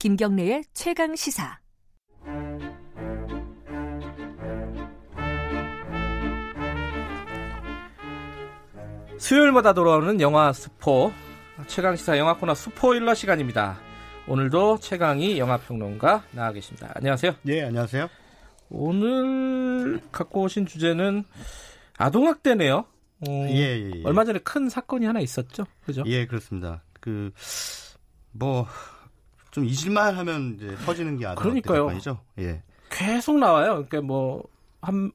김경래의 최강 시사. 수요일마다 돌아오는 영화 스포 최강 시사 영화 코너 스포일러 시간입니다. 오늘도 최강희 영화 평론가 나와 계십니다. 안녕하세요. 예, 안녕하세요. 오늘 갖고 오신 주제는 아동학대네요. 어, 예, 예, 예. 얼마 전에 큰 사건이 하나 있었죠. 그죠? 예, 그렇습니다. 그, 뭐, 좀 잊을만 하면 이제 터지는 게 그러니까요. 아니죠. 예. 계속 나와요. 그러니까 뭐, 한,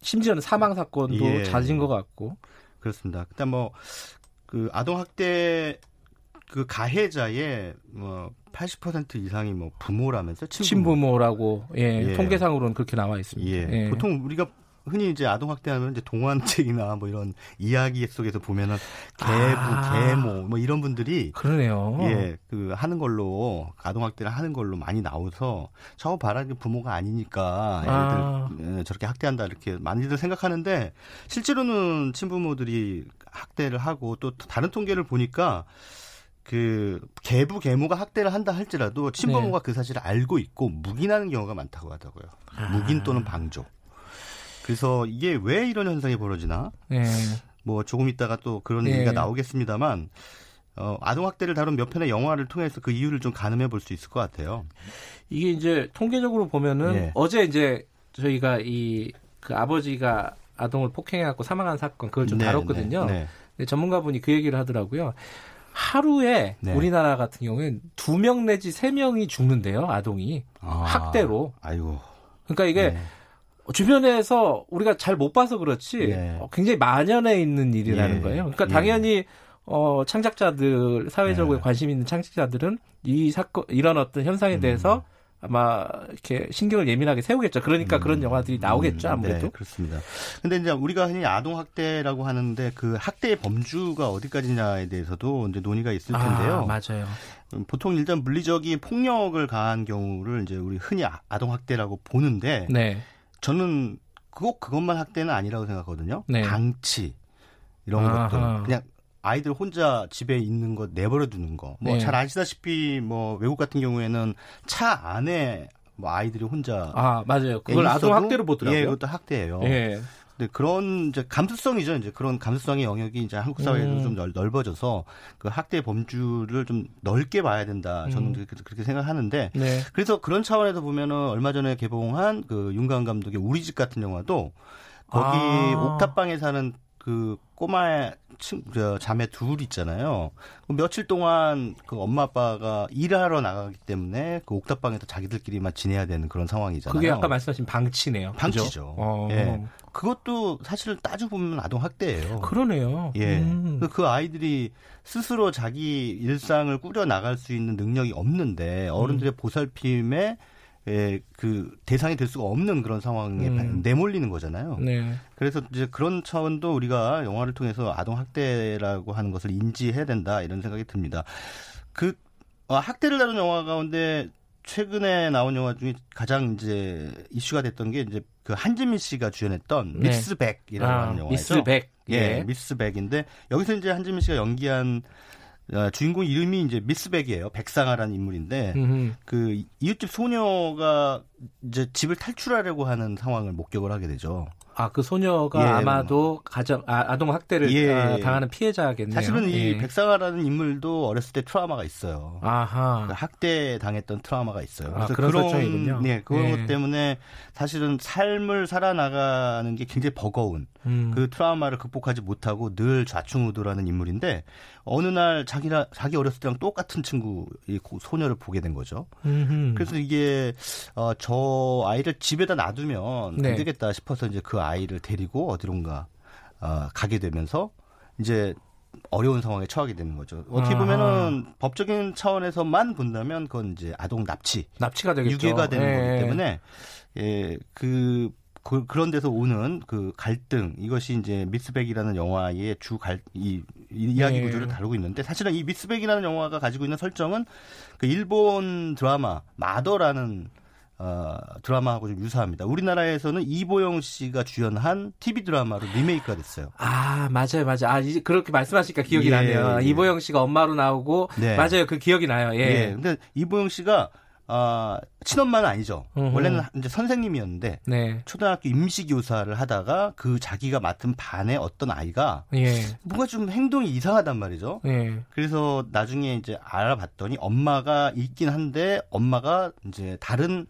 심지어는 사망 사건도 예. 잦은 것 같고. 그렇습니다. 그다음 뭐, 그 아동 학대 그 가해자의 뭐, 80% 이상이 뭐 부모라면서 친부모. 친부모라고, 예, 예. 통계상으로는 그렇게 나와 있습니다. 예. 보통 우리가 흔히 이제 아동 학대하면 이제 동화책이나 뭐 이런 이야기 속에서 보면은 계부, 아. 계모 뭐 이런 분들이 그러네요. 예, 그 하는 걸로 아동 학대를 하는 걸로 많이 나와서 저 봐라 이게 부모가 아니니까 아. 애들 예, 저렇게 학대한다 이렇게 많이들 생각하는데 실제로는 친부모들이 학대를 하고 또 다른 통계를 보니까 그 계부 계모가 학대를 한다 할지라도 친부모가 네. 그 사실을 알고 있고 묵인하는 경우가 많다고 하더라고요. 아. 묵인 또는 방조. 그래서 이게 왜 이런 현상이 벌어지나? 예. 뭐 조금 있다가 또 그런 네. 얘기가 나오겠습니다만 어, 아동학대를 다룬 몇 편의 영화를 통해서 그 이유를 좀 가늠해 볼 수 있을 것 같아요. 이게 이제 통계적으로 보면은 예. 어제 이제 저희가 이 그 아버지가 아동을 폭행해갖고 사망한 사건 그걸 좀 네, 다뤘거든요. 네, 네. 전문가분이 그 얘기를 하더라고요. 하루에 네. 우리나라 같은 경우엔 두명 내지 세 명이 죽는데요, 아동이 아, 학대로. 아이고. 그러니까 이게 네. 주변에서 우리가 잘 못 봐서 그렇지 네. 어, 굉장히 만연해 있는 일이라는 예. 거예요. 그러니까 예. 당연히 어, 창작자들 사회적으로 네. 관심 있는 창작자들은 이 사건 이런 어떤 현상에 음. 대해서 아마 이렇게 신경을 예민하게 세우겠죠. 그러니까 그런 영화들이 나오겠죠, 음, 아무래도. 네, 그렇습니다. 근데 이제 우리가 흔히 아동 학대라고 하는데 그 학대의 범주가 어디까지냐에 대해서도 이제 논의가 있을 텐데요. 아, 맞아요. 음, 보통 일단 물리적인 폭력을 가한 경우를 이제 우리 흔히 아- 아동 학대라고 보는데 네. 저는 꼭 그것만 학대는 아니라고 생각하거든요. 네. 방치 이런 아하. 것들 그냥 아이들 혼자 집에 있는 거 내버려 두는 거. 뭐 네. 잘 아시다시피 뭐 외국 같은 경우에는 차 안에 뭐 아이들이 혼자 아, 맞아요. 그걸 아동 학대로 보더라고요. 예, 그것도 학대예요. 예. 근데 그런 이제 감수성이죠. 이제 그런 감수성의 영역이 이제 한국 사회에도 음. 좀 넓, 넓어져서 그 학대 범주를 좀 넓게 봐야 된다. 저는 음. 그렇게, 그렇게 생각하는데 네. 그래서 그런 차원에서 보면은 얼마 전에 개봉한 그 윤가은 감독의 우리 집 같은 영화도 거기 아. 옥탑방에 사는 그 꼬마의 친, 저, 자매 둘 있잖아요. 그 며칠 동안 그 엄마 아빠가 일하러 나가기 때문에 그 옥탑방에서 자기들끼리만 지내야 되는 그런 상황이잖아요. 그게 아까 말씀하신 방치네요. 방치죠. 어. 예. 그것도 사실 따져 보면 아동 학대예요. 그러네요. 예. 음. 그- 그 아이들이 스스로 자기 일상을 꾸려 나갈 수 있는 능력이 없는데 어른들의 보살핌에 예, 그 대상이 될 수가 없는 그런 상황에 음. 내몰리는 거잖아요. 네. 그래서 이제 그런 차원도 우리가 영화를 통해서 아동 학대라고 하는 것을 인지해야 된다 이런 생각이 듭니다. 그 어, 학대를 다룬 영화 가운데 최근에 나온 영화 중에 가장 이제 이슈가 됐던 게 이제 그 한지민 씨가 주연했던 네. 미스백이라고 아, 영화죠. 미스 백. 예, 예. 미스백인데 여기서 이제 한지민 씨가 연기한 어, 주인공 이름이 이제 미스백이에요. 백상아라는 인물인데 음흠. 그 이웃집 소녀가 이제 집을 탈출하려고 하는 상황을 목격을 하게 되죠. 아, 그 소녀가 예. 아마도 가정, 아, 동 학대를 예. 아, 당하는 피해자겠네요. 사실은 이 예. 백상아라는 인물도 어렸을 때 트라우마가 있어요. 아하. 그 학대 당했던 트라우마가 있어요. 아, 그래서 그런 그런 설정이군요. 네, 그런 예. 것 때문에 사실은 삶을 살아나가는 게 굉장히 버거운 음. 그 트라우마를 극복하지 못하고 늘 좌충우돌하는 인물인데 어느 날 자기라 자기 어렸을 때랑 똑같은 친구 이 고- 소녀를 보게 된 거죠. 음흠. 그래서 이게 어, 저 아이를 집에다 놔두면 네. 안 되겠다 싶어서 이제 그 아이를 데리고 어디론가 어, 가게 되면서 이제 어려운 상황에 처하게 되는 거죠. 어떻게. 보면은 법적인 차원에서만 본다면 그건 이제 아동 납치, 납치가 되겠죠. 유괴가 되는 예. 거기 때문에 예, 그, 그 그런 데서 오는 그 갈등 이것이 이제 미스백이라는 영화의 주갈이 이야기 예. 구조를 다루고 있는데 사실은 이 미스백이라는 영화가 가지고 있는 설정은 그 일본 드라마 마더라는 어, 드라마하고 좀 유사합니다. 우리나라에서는 이보영 씨가 주연한 TV 드라마로 리메이크가 됐어요. 아, 맞아요, 맞아요. 아, 이제 그렇게 말씀하시니까 기억이 예, 나네요. 예. 이보영 씨가 엄마로 나오고, 네. 맞아요. 그 기억이 나요. 예. 예. 근데 이보영 씨가 아, 친엄마는 아니죠. 음흠. 원래는 이제 선생님이었는데 네. 초등학교 임시교사를 하다가 그 자기가 맡은 반의 어떤 아이가 예. 뭔가 좀 행동이 이상하단 말이죠. 예. 그래서 나중에 이제 알아봤더니 엄마가 있긴 한데 엄마가 이제 다른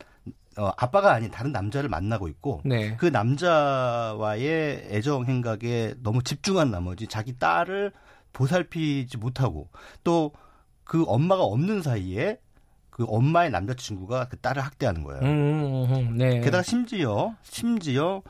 어, 아빠가 아닌 다른 남자를 만나고 있고 네. 그 남자와의 애정 행각에 너무 집중한 나머지 자기 딸을 보살피지 못하고 또 그 엄마가 없는 사이에 그 엄마의 남자친구가 그 딸을 학대하는 거예요. 음, 음, 음, 네. 게다가 심지어 심지어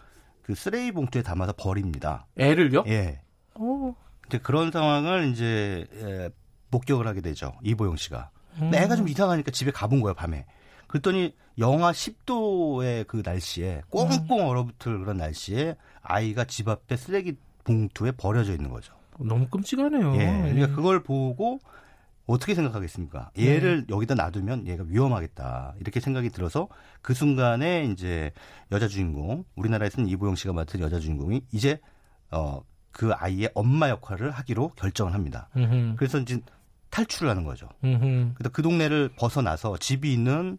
그 쓰레기 봉투에 담아서 버립니다. 애를요? 예. 오. 이제 그런 상황을 이제 에, 목격을 하게 되죠. 이보영 씨가. 근데 음. 애가 좀 이상하니까 집에 가본 거예요, 밤에. 그랬더니 영하 10도의 그 날씨에 꽁꽁 얼어붙을 그런 날씨에 아이가 집 앞에 쓰레기 봉투에 버려져 있는 거죠. 너무 끔찍하네요. 예. 그러니까 그걸 보고 어떻게 생각하겠습니까? 얘를 여기다 놔두면 얘가 위험하겠다. 이렇게 생각이 들어서 그 순간에 이제 여자 주인공, 우리나라에서는 이보영 씨가 맡은 여자 주인공이 이제 어, 그 아이의 엄마 역할을 하기로 결정을 합니다. 음흠. 그래서 이제 탈출을 하는 거죠. 음흠. 그래서 그 동네를 벗어나서 집이 있는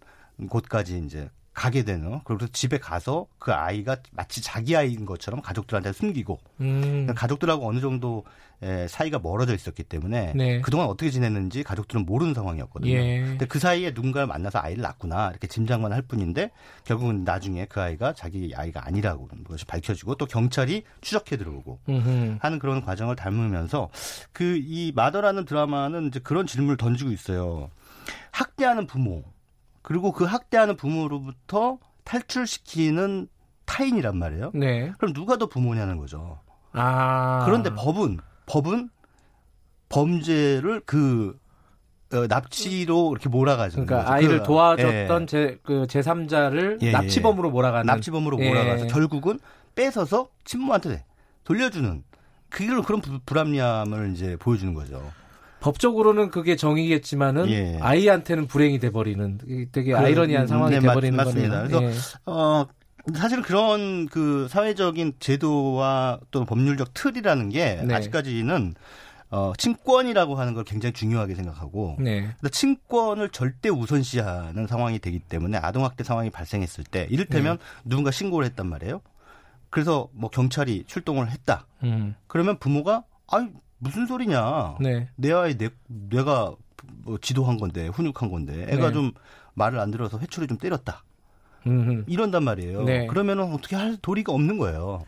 곳까지 이제 가게 되는 그래서 집에 가서 그 아이가 마치 자기 아이인 것처럼 가족들한테 숨기고 음. 그러니까 가족들하고 어느 정도 에, 사이가 멀어져 있었기 때문에 네. 그동안 어떻게 지냈는지 가족들은 모르는 상황이었거든요. 예. 근데 그 사이에 누군가를 만나서 아이를 낳구나 이렇게 짐작만 할 뿐인데 결국은 나중에 그 아이가 자기 아이가 아니라고 하는 것이 밝혀지고 또 경찰이 추적해 들어오고 음흠. 하는 그런 과정을 닮으면서 그 이 마더라는 드라마는 이제 그런 질문을 던지고 있어요. 학대하는 부모 그리고 그 학대하는 부모로부터 탈출시키는 타인이란 말이에요. 네. 그럼 누가 더 부모냐는 거죠. 아. 그런데 법은 법은 범죄를 그 어, 납치로 이렇게 몰아가지는 그러니까 거죠. 아이를 그, 도와줬던 예, 제, 그 제3자를 예, 예. 납치범으로 몰아가는. 납치범으로 예. 몰아가서 결국은 뺏어서 친모한테 돌려주는 그걸로 그런 부- 불합리함을 이제 보여주는 거죠. 법적으로는 그게 정의겠지만은 예. 아이한테는 불행이 돼버리는 되게 그, 아이러니한 음, 상황이 네, 맞- 돼버리는 맞습니다. 거네요. 그래서 어 사실은 그런 그 사회적인 제도와 또 법률적 틀이라는 게 네. 아직까지는 어 친권이라고 하는 걸 굉장히 중요하게 생각하고 예. 네. 친권을 절대 우선시하는 상황이 되기 때문에 아동학대 상황이 발생했을 때 이를테면 네. 누군가 신고를 했단 말이에요. 그래서 뭐 경찰이 출동을 했다. 음. 그러면 부모가 아니 무슨 소리냐. 네. 내 아이 내 내가 뭐 지도한 건데 훈육한 건데 애가 네. 좀 말을 안 들어서 회초리 좀 때렸다. 음. 이런단 말이에요. 네. 그러면은 어떻게 할 도리가 없는 거예요.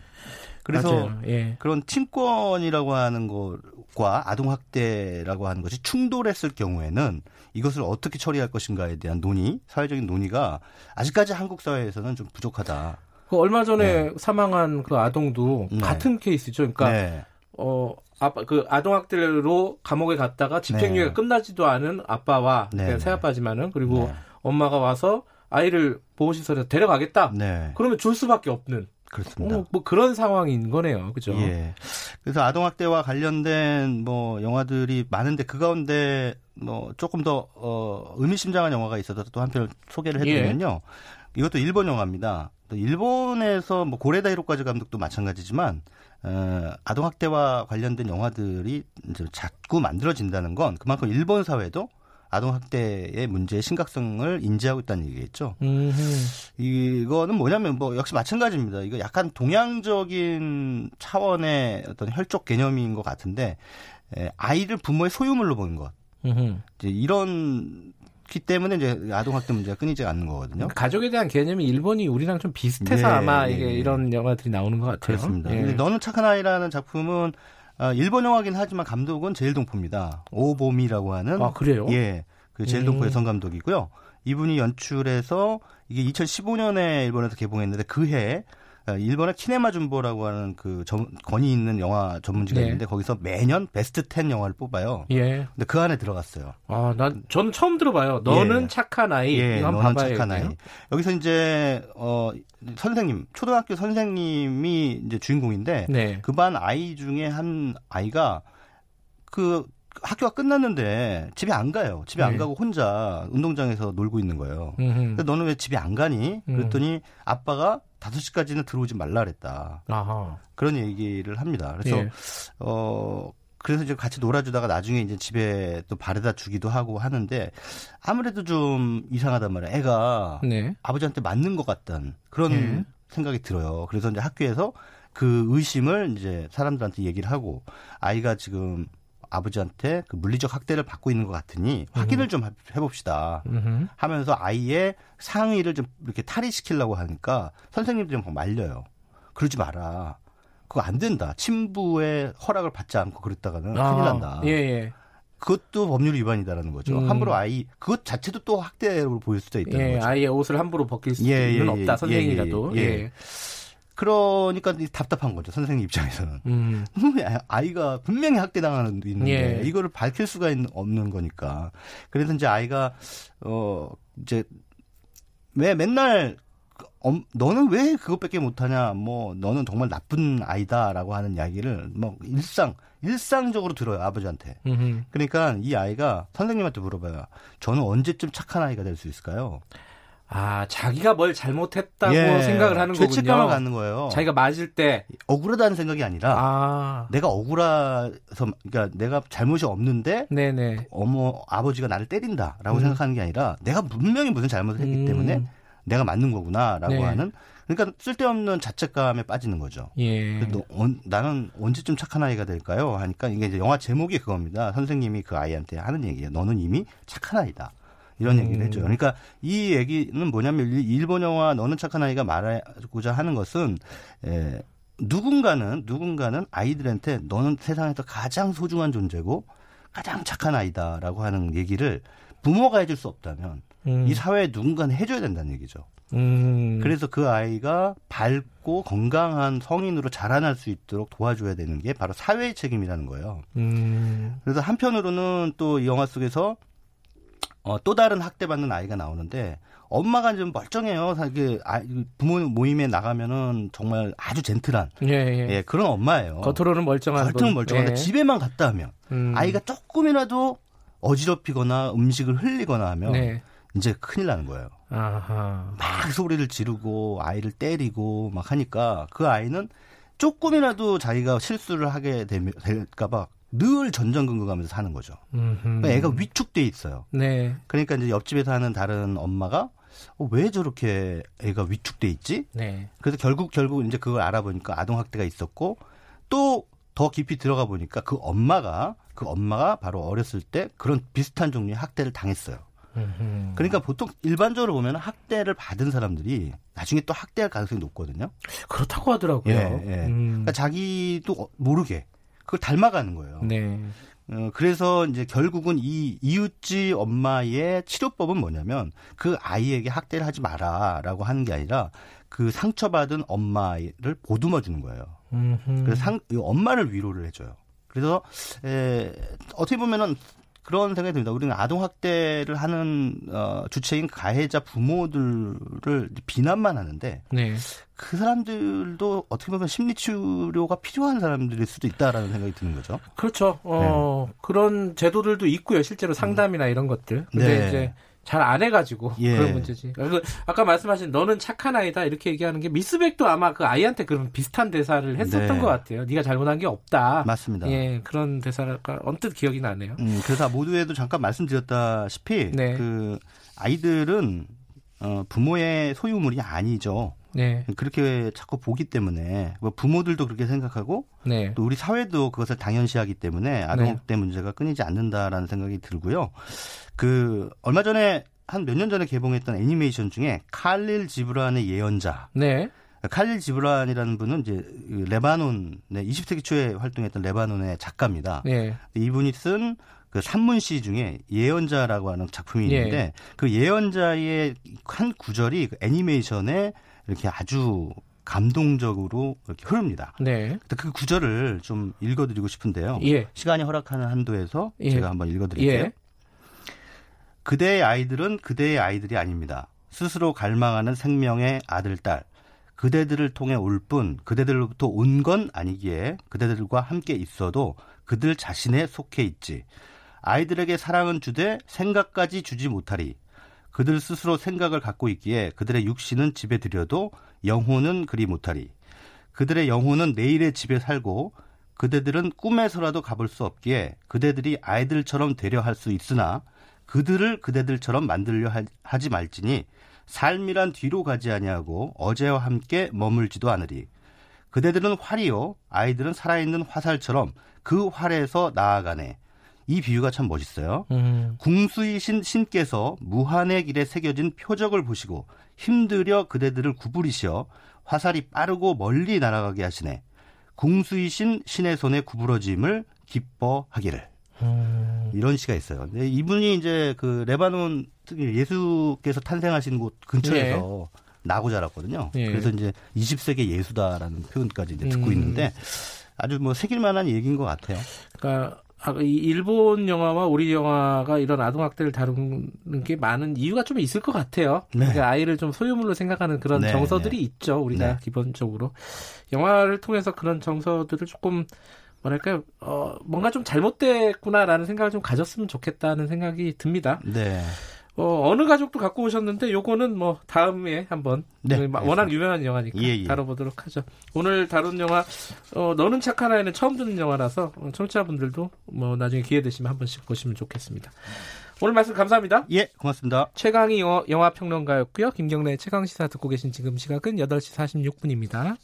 그래서. 예. 그런 친권이라고 하는 것과 아동 학대라고 하는 것이 충돌했을 경우에는 이것을 어떻게 처리할 것인가에 대한 논의, 사회적인 논의가 아직까지 한국 사회에서는 좀 부족하다. 그 얼마 전에 사망한 그 아동도 네. 같은 케이스죠. 그러니까 네. 어 아빠 그 아동학대로 감옥에 갔다가 집행유예가 네. 끝나지도 않은 아빠와 네, 그냥 네. 새아빠지만은 그리고 네. 엄마가 와서 아이를 보호시설에 데려가겠다. 네. 그러면 줄 수밖에 없는 그렇습니다. 어, 뭐 그런 상황인 거네요. 그죠? 예. 그래서 아동학대와 관련된 뭐 영화들이 많은데 그 가운데 뭐 조금 더 어, 의미심장한 영화가 있어서 또 한편 소개를 해드리면요. 이것도 일본 영화입니다. 또 일본에서 뭐 고레다 히로까지 감독도 마찬가지지만 어, 아동 학대와 관련된 영화들이 이제 자꾸 만들어진다는 건 그만큼 일본 사회도 아동 학대의 문제의 심각성을 인지하고 있다는 얘기겠죠. 음흠. 이거는 뭐냐면 뭐 역시 마찬가지입니다. 이거 약간 동양적인 차원의 어떤 혈족 개념인 것 같은데 에, 아이를 부모의 소유물로 보는 것 음흠. 이제 이런 기 때문에 이제 아동학대 문제가 끊이지 않는 거거든요. 가족에 대한 개념이 일본이 우리랑 좀 비슷해서 네, 아마 네, 이게 네. 이런 영화들이 나오는 것 같아요. 그렇습니다. 예. 근데 너는 착한 아이라는 작품은 아, 일본 영화긴 하지만 감독은 제일동포입니다. 오보미라고 하는 아 그래요? 예, 그 제일동포 음. 여성 감독이고요. 이분이 연출해서 이게 2015년에 일본에서 개봉했는데 그 해에 어, 일본의 키네마 준보라고 하는 그 전- 권위 있는 영화 전문지가 네. 있는데 거기서 매년 베스트 10 영화를 뽑아요. 예. 근데 그 안에 들어갔어요. 아, 난 저는 처음 들어봐요. 너는 예. 착한 아이. 예, 너는. 착한 아이. 여기서 이제 어 선생님, 초등학교 선생님이 이제 주인공인데 네. 그반 아이 중에 한 아이가 그 학교가 끝났는데 집에 안 가요. 집에 안 네. 가고 혼자 운동장에서 놀고 있는 거예요. 근데 너는 왜 집에 안 가니? 음. 그랬더니 아빠가 5시까지는 들어오지 말라 그랬다. 아하. 그런 얘기를 합니다. 그래서 예. 어 그래서 이제 같이 놀아주다가 나중에 이제 집에 또 바래다 주기도 하고 하는데 아무래도 좀 이상하단 말이에요. 애가 네. 아버지한테 맞는 것 같다는 그런 예. 생각이 들어요. 그래서 이제 학교에서 그 의심을 이제 사람들한테 얘기를 하고 아이가 지금 아버지한테 그 물리적 학대를 받고 있는 것 같으니 확인을 좀 해봅시다. 하면서 아이의 상의를 좀 이렇게 탈의시키려고 하니까 선생님들이 막 말려요. 그러지 마라. 그거 안 된다. 친부의 허락을 받지 않고 그랬다가는 큰일 난다. 예, 예. 그것도 법률 위반이다라는 거죠. 음. 함부로 아이 그것 자체도 또 학대로 보일 수도 있다는 예, 거죠. 아이의 옷을 함부로 벗길 수는 예, 예, 없다. 예, 선생님이라도. 예, 예. 예. 그러니까 답답한 거죠. 선생님 입장에서는. 음. 아이가 분명히 학대당하는 데 있는데 예. 이거를 밝힐 수가 있는, 없는 거니까. 그래서 이제 아이가 어 이제 왜 맨날 엄, 너는 왜 그것밖에 못하냐, 뭐, 너는 정말 나쁜 아이다라고 하는 이야기를, 뭐, 일상, 일상적으로 들어요, 아버지한테. 음흠. 그러니까 이 아이가 선생님한테 물어봐요. 저는 언제쯤 착한 아이가 될 수 있을까요? 아, 자기가 뭘 잘못했다고 예, 생각을 하는 거군요. 죄책감을 갖는 거예요. 자기가 맞을 때, 억울하다는 생각이 아니라, 아, 내가 억울해서, 그러니까 내가 잘못이 없는데, 네네. 어머, 아버지가 나를 때린다라고 음. 생각하는 게 아니라, 내가 분명히 무슨 잘못을 했기 음. 때문에, 내가 맞는 거구나라고 네. 하는, 그러니까 쓸데없는 자책감에 빠지는 거죠. 예. 너, 언- 나는 언제쯤 착한 아이가 될까요? 하니까 이게 이제 영화 제목이 그겁니다. 선생님이 그 아이한테 하는 얘기예요. 너는 이미 착한 아이다. 이런 음. 얘기를 해줘요. 그러니까 이 얘기는 뭐냐면 일- 일본 영화 너는 착한 아이가 말하고자 하는 것은 에, 누군가는 누군가는 아이들한테 너는 세상에서 가장 소중한 존재고 가장 착한 아이다라고 하는 얘기를 부모가 해줄 수 없다면 음. 이 사회에 누군가는 해줘야 된다는 얘기죠. 음. 그래서 그 아이가 밝고 건강한 성인으로 자라날 수 있도록 도와줘야 되는 게 바로 사회의 책임이라는 거예요. 음. 그래서 한편으로는 또 이 영화 속에서 어, 또 다른 학대받는 아이가 나오는데 엄마가 좀 멀쩡해요. 사실 아, 부모 모임에 나가면은 정말 아주 젠틀한 예, 예. 예, 그런 엄마예요. 겉으로는 멀쩡한 겉으로는 분. 멀쩡한데 예. 집에만 갔다 하면 음. 아이가 조금이라도 어지럽히거나 음식을 흘리거나 하면 네. 이제 큰일 나는 거예요. 아하. 막 소리를 지르고 아이를 때리고 막 하니까 그 아이는 조금이라도 자기가 실수를 하게 되면 될까봐 늘 전전긍긍 하면서 사는 거죠. 그러니까 애가 위축돼 있어요. 네. 그러니까 이제 옆집에 사는 다른 엄마가 어, 왜 저렇게 애가 위축돼 있지? 네. 그래서 결국 결국 이제 그걸 알아보니까 아동 학대가 있었고 또 더 깊이 들어가 보니까 그 엄마가 그 엄마가 바로 어렸을 때 그런 비슷한 종류의 학대를 당했어요. 음흠. 그러니까 보통 일반적으로 보면 학대를 받은 사람들이 나중에 또 학대할 가능성이 높거든요. 그렇다고 하더라고요. 예, 예. 음. 그러니까 자기도 어- 모르게 그걸 닮아가는 거예요. 네. 어, 그래서 이제 결국은 이 이웃집 엄마의 치료법은 뭐냐면 그 아이에게 학대를 하지 마라라고 하는 게 아니라 그 상처받은 엄마를 보듬어 주는 거예요. 음흠. 그래서 상, 이 엄마를 위로를 해줘요. 그래서 에, 어떻게 보면은 그런 생각이 듭니다. 우리는 아동 학대를 하는 어, 주체인 가해자 부모들을 비난만 하는데 네. 그 사람들도 어떻게 보면 심리 치료가 필요한 사람들일 수도 있다라는 생각이 드는 거죠. 그렇죠. 어, 그런 제도들도 있고요. 실제로 상담이나 이런 것들. 근데 네. 이제 잘 안 해가지고 예. 그런 문제지. 그 아까 말씀하신 너는 착한 아이다 이렇게 얘기하는 게 미스백도 아마 그 아이한테 그런 비슷한 대사를 했었던 네. 것 같아요. 네가 잘못한 게 없다. 맞습니다. 예, 그런 대사가 언뜻 기억이 나네요. 음, 그래서 모두에도 잠깐 말씀드렸다시피 네. 그 아이들은 어, 부모의 소유물이 아니죠. 네, 그렇게 자꾸 보기 때문에 뭐 부모들도 그렇게 생각하고 네, 또 우리 사회도 그것을 당연시하기 때문에 아동 네. 학대 문제가 끊이지 않는다라는 생각이 들고요. 그 얼마 전에 한 몇 년 전에 개봉했던 애니메이션 중에 칼릴 지브란의 예언자. 네, 칼릴 지브란이라는 분은 이제 그 레바논, 네, 20세기 초에 활동했던 레바논의 작가입니다. 네, 이분이 쓴 그 산문시 중에 예언자라고 하는 작품이 예. 있는데 그 예언자의 한 구절이 그 애니메이션에 이렇게 아주 감동적으로 이렇게 흐릅니다. 네, 그 구절을 좀 읽어드리고 싶은데요. 예, 시간이 허락하는 한도에서 예. 제가 한번 읽어드릴게요. 예. 그대의 아이들은 그대의 아이들이 아닙니다. 스스로 갈망하는 생명의 아들, 딸. 그대들을 통해 올 뿐 그대들로부터 온 건 아니기에 그대들과 함께 있어도 그들 자신에 속해 있지. 아이들에게 사랑은 주되 생각까지 주지 못하리. 그들 스스로 생각을 갖고 있기에 그들의 육신은 집에 들여도 영혼은 그리 못하리. 그들의 영혼은 내일의 집에 살고 그대들은 꿈에서라도 가볼 수 없기에 그대들이 아이들처럼 되려 할 수 있으나 그들을 그대들처럼 만들려 하지 말지니 삶이란 뒤로 가지 아니하고 어제와 함께 머물지도 않으리. 그대들은 활이요 아이들은 살아있는 화살처럼 그 활에서 나아가네. 이 비유가 참 멋있어요. 음. 궁수이신 신께서 무한의 길에 새겨진 표적을 보시고 힘들여 그대들을 구부리시어 화살이 빠르고 멀리 날아가게 하시네. 궁수이신 신의 손에 구부러짐을 기뻐하기를. 음. 이런 시가 있어요. 근데 이분이 이제 그 레바논 예수께서 탄생하신 곳 근처에서 예. 나고 자랐거든요. 예. 그래서 이제 20세기 예수다라는 표현까지 이제 듣고 음. 있는데 아주 뭐 새길 만한 얘기인 것 같아요. 그러니까 아, 일본 영화와 우리 영화가 이런 아동학대를 다루는 게 많은 이유가 좀 있을 것 같아요. 네. 그러니까 아이를 좀 소유물로 생각하는 그런 네, 정서들이 네. 있죠. 우리가 네. 기본적으로 영화를 통해서 그런 정서들을 조금 뭐랄까요, 어, 뭔가 좀 잘못됐구나라는 생각을 좀 가졌으면 좋겠다는 생각이 듭니다. 네. 어, 어느 가족도 갖고 오셨는데 요거는 뭐 다음에 한번 네, 워낙 유명한 영화니까 예, 예. 다뤄보도록 하죠. 오늘 다룬 영화 어, 너는 착한 아이는 처음 듣는 영화라서 어, 청취자분들도 뭐 나중에 기회 되시면 한 번씩 보시면 좋겠습니다. 오늘 말씀 감사합니다. 예, 고맙습니다. 최강희 영화 평론가였고요. 김경래 최강 시사 듣고 계신 지금 시각은 8시 46분입니다.